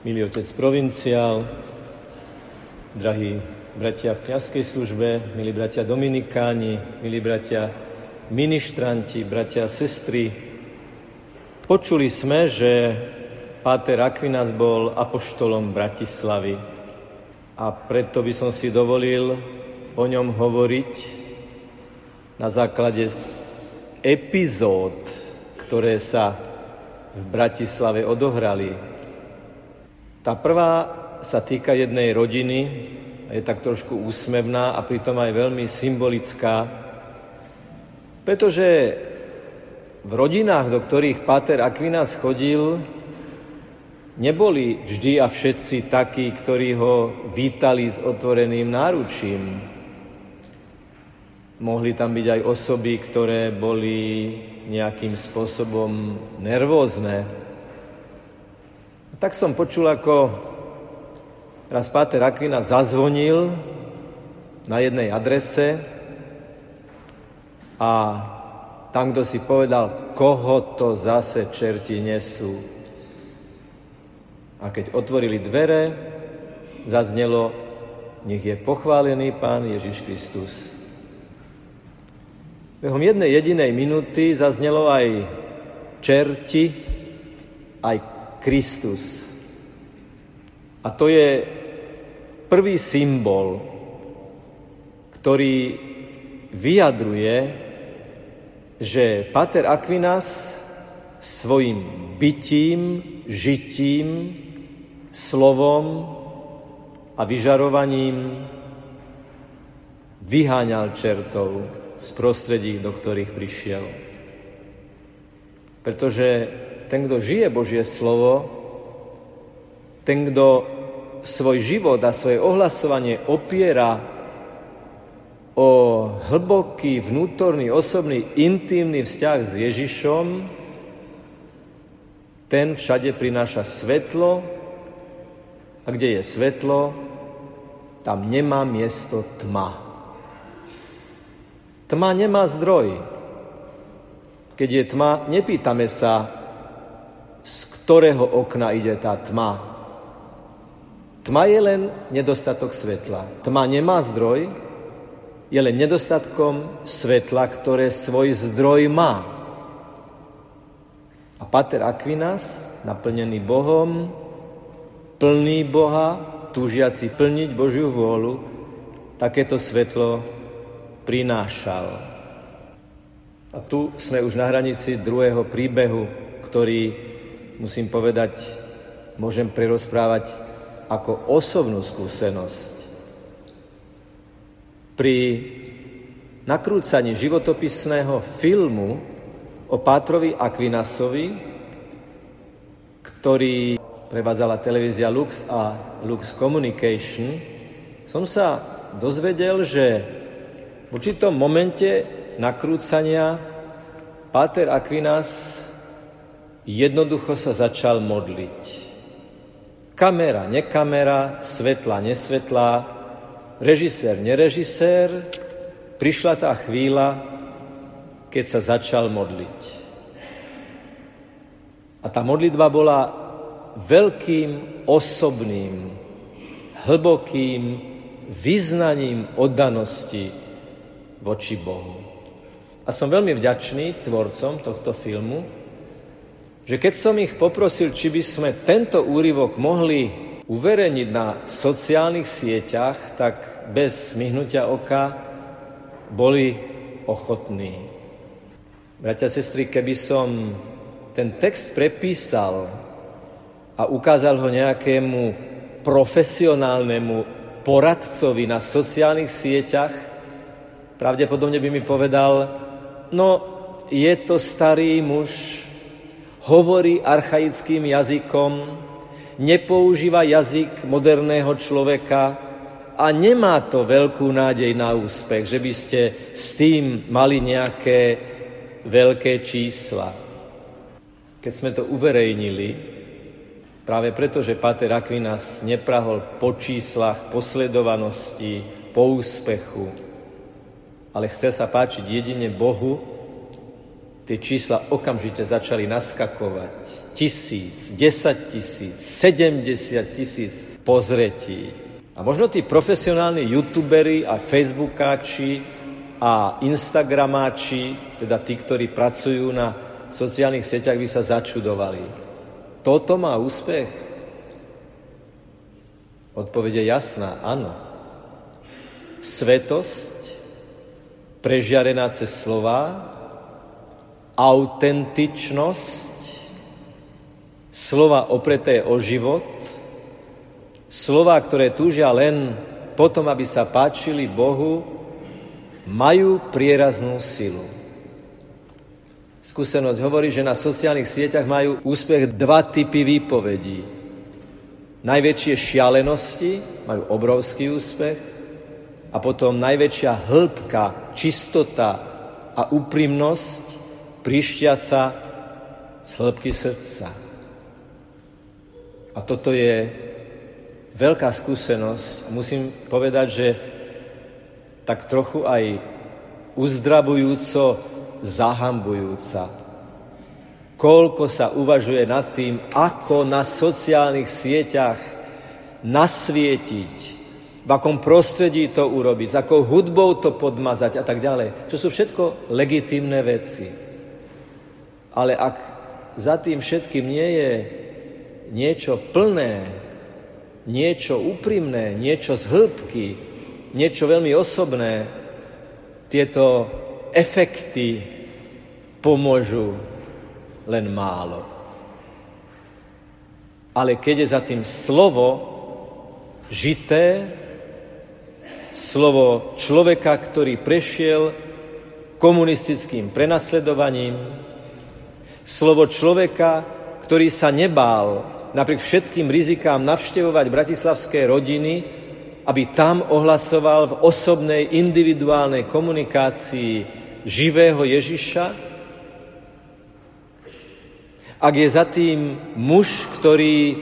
milý otec provinciál, drahí bratia v kniazkej službe, milí bratia dominikáni, milí bratia ministranti, bratia a sestry. Počuli sme, že Páter Aquinas bol apoštolom Bratislavy a preto by som si dovolil o ňom hovoriť na základe epizód, ktoré sa v Bratislave odohrali tá prvá sa týka jednej rodiny, je tak trošku úsmevná a pritom aj veľmi symbolická, pretože v rodinách, do ktorých Páter Aquinas chodil, neboli vždy a všetci takí, ktorí ho vítali s otvoreným náručím. Mohli tam byť aj osoby, ktoré boli nejakým spôsobom nervózne, tak som počul, ako raz Páter Aquina zazvonil na jednej adrese a tam, kto si povedal, koho to zase čerti nesú. A keď otvorili dvere, zaznelo, nech je pochválený Pán Ježiš Kristus. Behom jednej jedinej minúty zaznelo aj čerti, aj Kristus. A to je prvý symbol, ktorý vyjadruje, že Pater Aquinas svojim bytím, žitím, slovom a vyžarovaním vyháňal čertov z prostredí, do ktorých prišiel. Pretože ten, kto žije Božie slovo, ten, kto svoj život a svoje ohlasovanie opiera o hlboký, vnútorný, osobný, intimný vzťah s Ježišom, ten všade prináša svetlo a kde je svetlo, tam nemá miesto tma. Tma nemá zdroj. Keď je tma, nepýtame sa, ktorého okna ide tá tma. Tma je len nedostatok svetla. Tma nemá zdroj, je len nedostatkom svetla, ktoré svoj zdroj má. A Pater Aquinas, naplnený Bohom, plný Boha, túžiaci plniť Božiu vôľu, takéto svetlo prinášal. A tu sme už na hranici druhého príbehu, ktorý musím povedať, môžem prerozprávať ako osobnú skúsenosť. Pri nakrúcaní životopisného filmu o Pátrovi Aquinasovi, ktorý prevádzala televízia Lux a Lux Communication, som sa dozvedel, že v určitom momente nakrúcania Páter Aquinas jednoducho sa začal modliť. Kamera, nekamera, svetla, nesvetla, režisér, nerežisér, prišla tá chvíľa, keď sa začal modliť. A tá modlitba bola veľkým osobným, hlbokým vyznaním oddanosti voči Bohu. A som veľmi vďačný tvorcom tohto filmu, že keď som ich poprosil, či by sme tento úryvok mohli uverejniť na sociálnych sieťach, tak bez myhnutia oka boli ochotní. Bratia sestry, keby som ten text prepísal a ukázal ho nejakému profesionálnemu poradcovi na sociálnych sieťach, pravdepodobne by mi povedal, no je to starý muž, hovorí archaickým jazykom, nepoužíva jazyk moderného človeka a nemá to veľkú nádej na úspech, že by ste s tým mali nejaké veľké čísla. Keď sme to uverejnili, práve preto, že Pater Aquinas neprahol po číslach, po sledovanosti, po úspechu, ale chce sa páčiť jedine Bohu, tie čísla okamžite začali naskakovať. Tisíc, desať tisíc, sedemdesiat tisíc pozretí. A možno tí profesionálni youtuberi a facebookáči a instagramáči, teda tí, ktorí pracujú na sociálnych sieťach, by sa začudovali. Toto má úspech? Odpovede jasná, áno. Svetosť, prežiarená cez slova, autentičnosť, slova opreté o život, slova, ktoré túžia len potom, aby sa páčili Bohu, majú prieraznú silu. Skúsenosť hovorí, že na sociálnych sieťach majú úspech dva typy výpovedí. Najväčšie šialenosti majú obrovský úspech a potom najväčšia hĺbka, čistota a úprimnosť prišťaca z hĺbky srdca. A toto je veľká skúsenosť. Musím povedať, že tak trochu aj uzdravujúco zahambujúca. Koľko sa uvažuje nad tým, ako na sociálnych sieťach nasvietiť, v akom prostredí to urobiť, s akou hudbou to podmazať a tak ďalej. Čo sú všetko legitimné veci. Ale ak za tým všetkým nie je niečo plné, niečo úprimné, niečo z hĺbky, niečo veľmi osobné, tieto efekty pomôžu len málo. Ale keď je za tým slovo žité, slovo človeka, ktorý prešiel komunistickým prenasledovaním, Slovo človeka, ktorý sa nebál napriek všetkým rizikám navštevovať bratislavské rodiny, aby tam ohlasoval v osobnej, individuálnej komunikácii živého Ježiša? Ak je za tým muž, ktorý,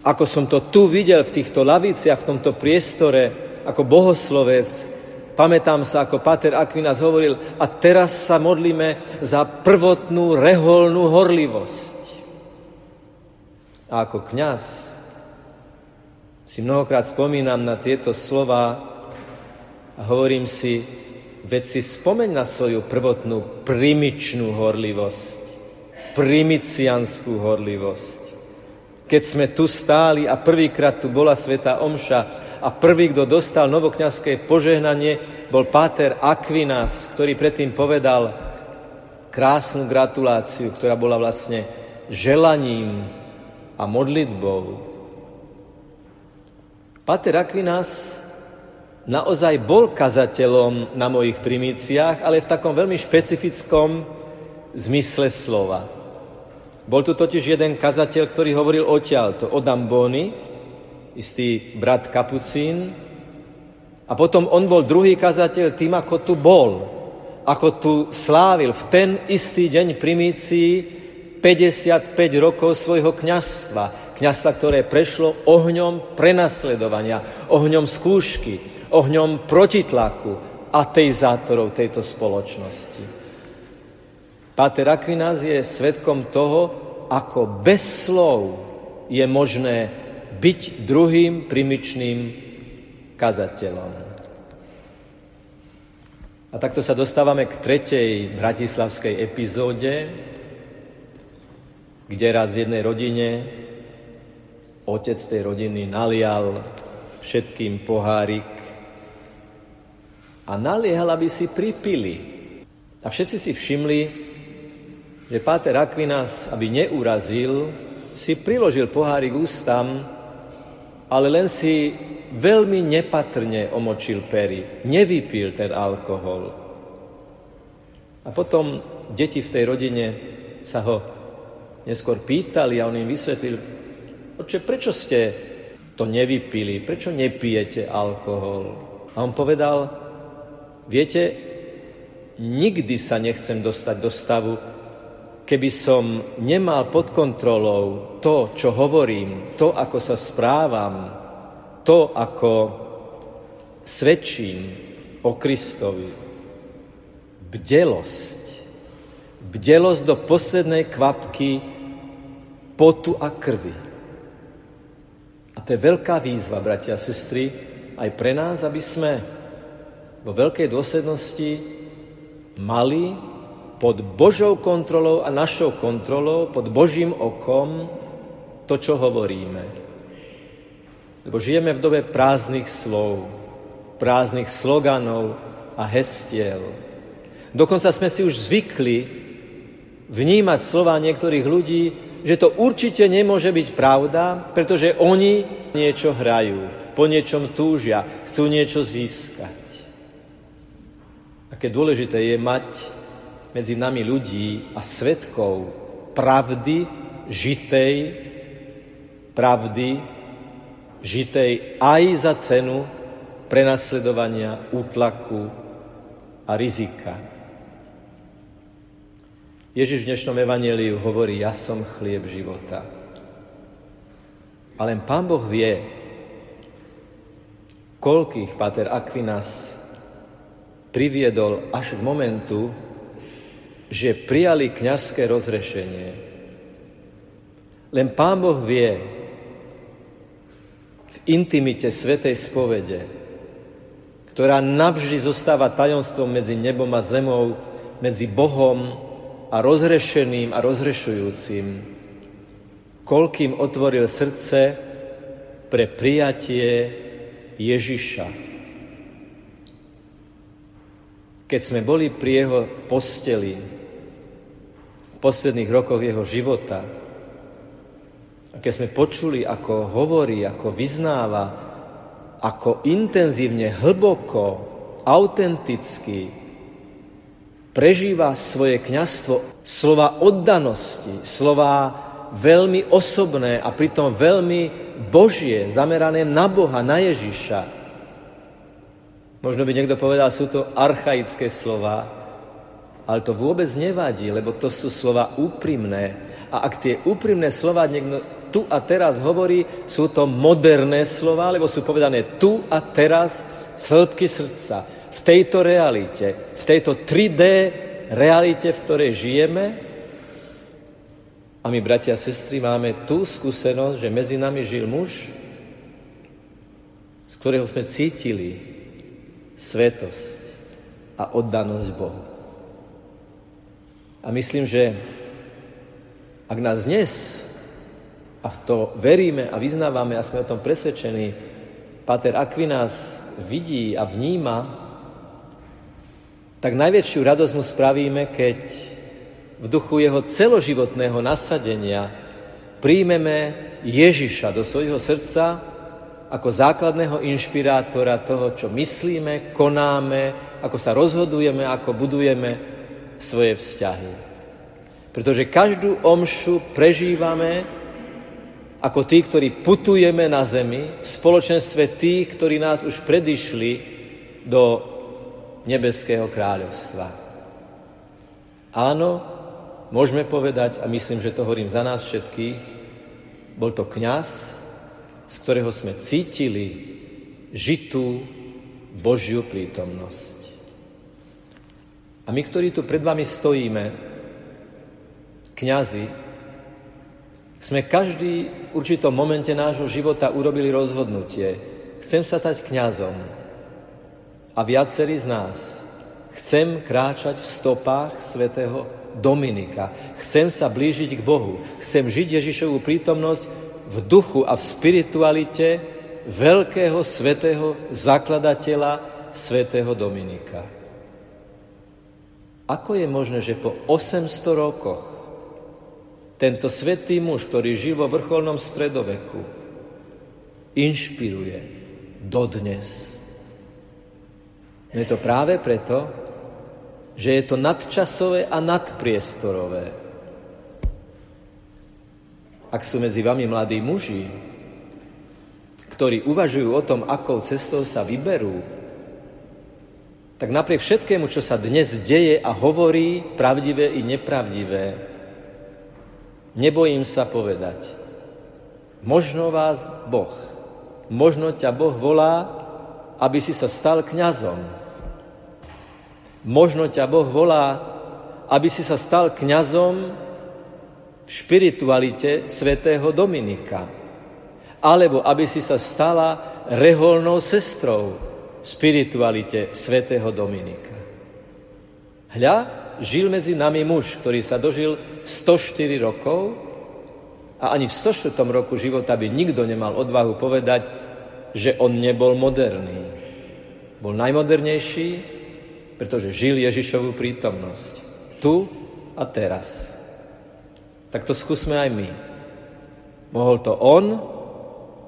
ako som to tu videl v týchto laviciach, v tomto priestore, ako bohoslovec, Pamätám sa, ako Pater Aquinas hovoril, a teraz sa modlíme za prvotnú reholnú horlivosť. A ako kňaz si mnohokrát spomínam na tieto slova a hovorím si, veď si spomeň na svoju prvotnú primičnú horlivosť, primicianskú horlivosť. Keď sme tu stáli a prvýkrát tu bola Sveta Omša, a prvý, kto dostal novokňazské požehnanie, bol páter Aquinas, ktorý predtým povedal krásnu gratuláciu, ktorá bola vlastne želaním a modlitbou. Páter Aquinas naozaj bol kazateľom na mojich primíciách, ale v takom veľmi špecifickom zmysle slova. Bol tu totiž jeden kazateľ, ktorý hovoril odtiaľto, o Damboni, istý brat Kapucín. A potom on bol druhý kazateľ tým, ako tu bol, ako tu slávil v ten istý deň primícii 55 rokov svojho kňastva. Kňastva, ktoré prešlo ohňom prenasledovania, ohňom skúšky, ohňom protitlaku ateizátorov tejto spoločnosti. Páter Aquinas je svetkom toho, ako bez slov je možné byť druhým primičným kazateľom. A takto sa dostávame k tretej bratislavskej epizóde, kde raz v jednej rodine otec tej rodiny nalial všetkým pohárik a naliehal, aby si pripili. A všetci si všimli, že Páter Aquinas, aby neurazil, si priložil pohárik ústam ale len si veľmi nepatrne omočil pery. Nevypil ten alkohol. A potom deti v tej rodine sa ho neskôr pýtali a on im vysvetlil, oče, prečo ste to nevypili, prečo nepijete alkohol? A on povedal, viete, nikdy sa nechcem dostať do stavu, keby som nemal pod kontrolou to, čo hovorím, to, ako sa správam, to, ako svedčím o Kristovi, bdelosť, Bdelosť do poslednej kvapky potu a krvi. A to je veľká výzva, bratia a sestry, aj pre nás, aby sme vo veľkej dôslednosti mali pod Božou kontrolou a našou kontrolou, pod Božím okom to, čo hovoríme. Lebo žijeme v dobe prázdnych slov, prázdnych sloganov a hestiel. Dokonca sme si už zvykli vnímať slova niektorých ľudí, že to určite nemôže byť pravda, pretože oni niečo hrajú, po niečom túžia, chcú niečo získať. Aké dôležité je mať medzi nami ľudí a svetkov pravdy žitej pravdy, žitej aj za cenu prenasledovania, útlaku a rizika. Ježiš v dnešnom evaneliu hovorí, ja som chlieb života. A len Pán Boh vie, koľkých Pater Aquinas priviedol až k momentu, že prijali kňazské rozrešenie. Len Pán Boh vie, intimite Svetej spovede, ktorá navždy zostáva tajomstvom medzi nebom a zemou, medzi Bohom a rozhrešeným a rozhrešujúcim, koľkým otvoril srdce pre prijatie Ježiša. Keď sme boli pri jeho posteli v posledných rokoch jeho života, a keď sme počuli, ako hovorí, ako vyznáva, ako intenzívne, hlboko, autenticky prežíva svoje kňastvo, slova oddanosti, slova veľmi osobné a pritom veľmi božie, zamerané na Boha, na Ježiša. Možno by niekto povedal, sú to archaické slova, ale to vôbec nevadí, lebo to sú slova úprimné. A ak tie úprimné slova niekto tu a teraz hovorí, sú to moderné slova, lebo sú povedané tu a teraz z hĺbky srdca, v tejto realite, v tejto 3D realite, v ktorej žijeme. A my, bratia a sestry, máme tú skúsenosť, že medzi nami žil muž, z ktorého sme cítili svetosť a oddanosť Bohu. A myslím, že ak nás dnes a v to veríme a vyznávame a sme o tom presvedčení, Pater Aquinas vidí a vníma, tak najväčšiu radosť mu spravíme, keď v duchu jeho celoživotného nasadenia príjmeme Ježiša do svojho srdca ako základného inšpirátora toho, čo myslíme, konáme, ako sa rozhodujeme, ako budujeme svoje vzťahy. Pretože každú omšu prežívame ako tí, ktorí putujeme na zemi v spoločenstve tých, ktorí nás už predišli do nebeského kráľovstva. Áno, môžeme povedať, a myslím, že to hovorím za nás všetkých, bol to kňaz, z ktorého sme cítili žitú Božiu prítomnosť. A my, ktorí tu pred vami stojíme, kňazi, sme každý v určitom momente nášho života urobili rozhodnutie. Chcem sa stať kňazom. A viacerí z nás chcem kráčať v stopách svätého Dominika. Chcem sa blížiť k Bohu. Chcem žiť Ježišovú prítomnosť v duchu a v spiritualite veľkého svetého zakladateľa svätého Dominika. Ako je možné, že po 800 rokoch tento svetý muž, ktorý žil vo vrcholnom stredoveku, inšpiruje dodnes. No je to práve preto, že je to nadčasové a nadpriestorové. Ak sú medzi vami mladí muži, ktorí uvažujú o tom, akou cestou sa vyberú, tak napriek všetkému, čo sa dnes deje a hovorí, pravdivé i nepravdivé, Nebojím sa povedať. Možno vás Boh, možno ťa Boh volá, aby si sa stal kňazom. Možno ťa Boh volá, aby si sa stal kňazom v špiritualite svätého Dominika. Alebo aby si sa stala reholnou sestrou spiritualite svätého Dominika. Hľa, žil medzi nami muž, ktorý sa dožil 104 rokov a ani v 104. roku života by nikto nemal odvahu povedať, že on nebol moderný. Bol najmodernejší, pretože žil Ježišovú prítomnosť. Tu a teraz. Tak to skúsme aj my. Mohol to on,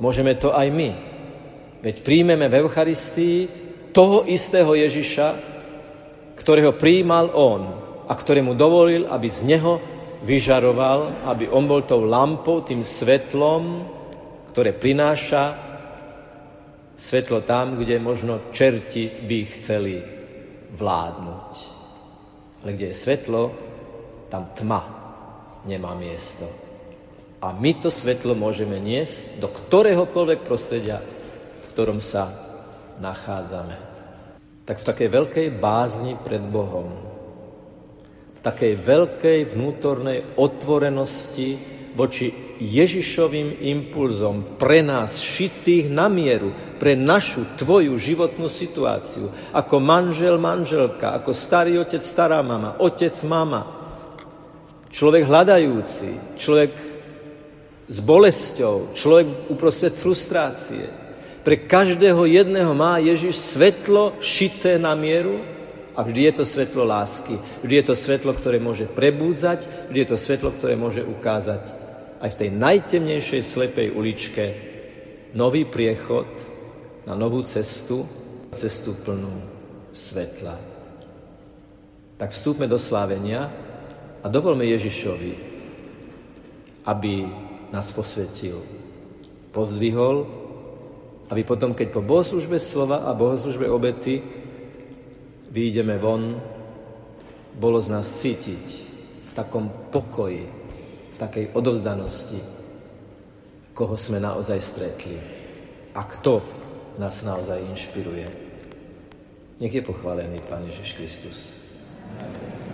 môžeme to aj my. Veď príjmeme v Eucharistii toho istého Ježiša, ktorého príjmal on a ktorému dovolil, aby z neho vyžaroval, aby on bol tou lampou, tým svetlom, ktoré prináša svetlo tam, kde možno čerti by chceli vládnuť. Ale kde je svetlo, tam tma nemá miesto. A my to svetlo môžeme niesť do ktoréhokoľvek prostredia, ktorom sa nachádzame. Tak v takej veľkej bázni pred Bohom, v takej veľkej vnútornej otvorenosti voči Ježišovým impulzom pre nás šitých na mieru, pre našu, tvoju životnú situáciu, ako manžel, manželka, ako starý otec, stará mama, otec, mama, človek hľadajúci, človek s bolesťou, človek uprostred frustrácie. Pre každého jedného má Ježiš svetlo šité na mieru, a vždy je to svetlo lásky. Vždy je to svetlo, ktoré môže prebúdzať, vždy je to svetlo, ktoré môže ukázať aj v tej najtemnejšej slepej uličke nový priechod na novú cestu, cestu plnú svetla. Tak vstúpme do slávenia a dovolme Ježišovi, aby nás posvetil, pozdvihol, aby potom, keď po bohoslužbe slova a bohoslužbe obety vyjdeme von, bolo z nás cítiť v takom pokoji, v takej odovzdanosti, koho sme naozaj stretli a kto nás naozaj inšpiruje. Nech je pochválený Pán Ježiš Kristus. Amen.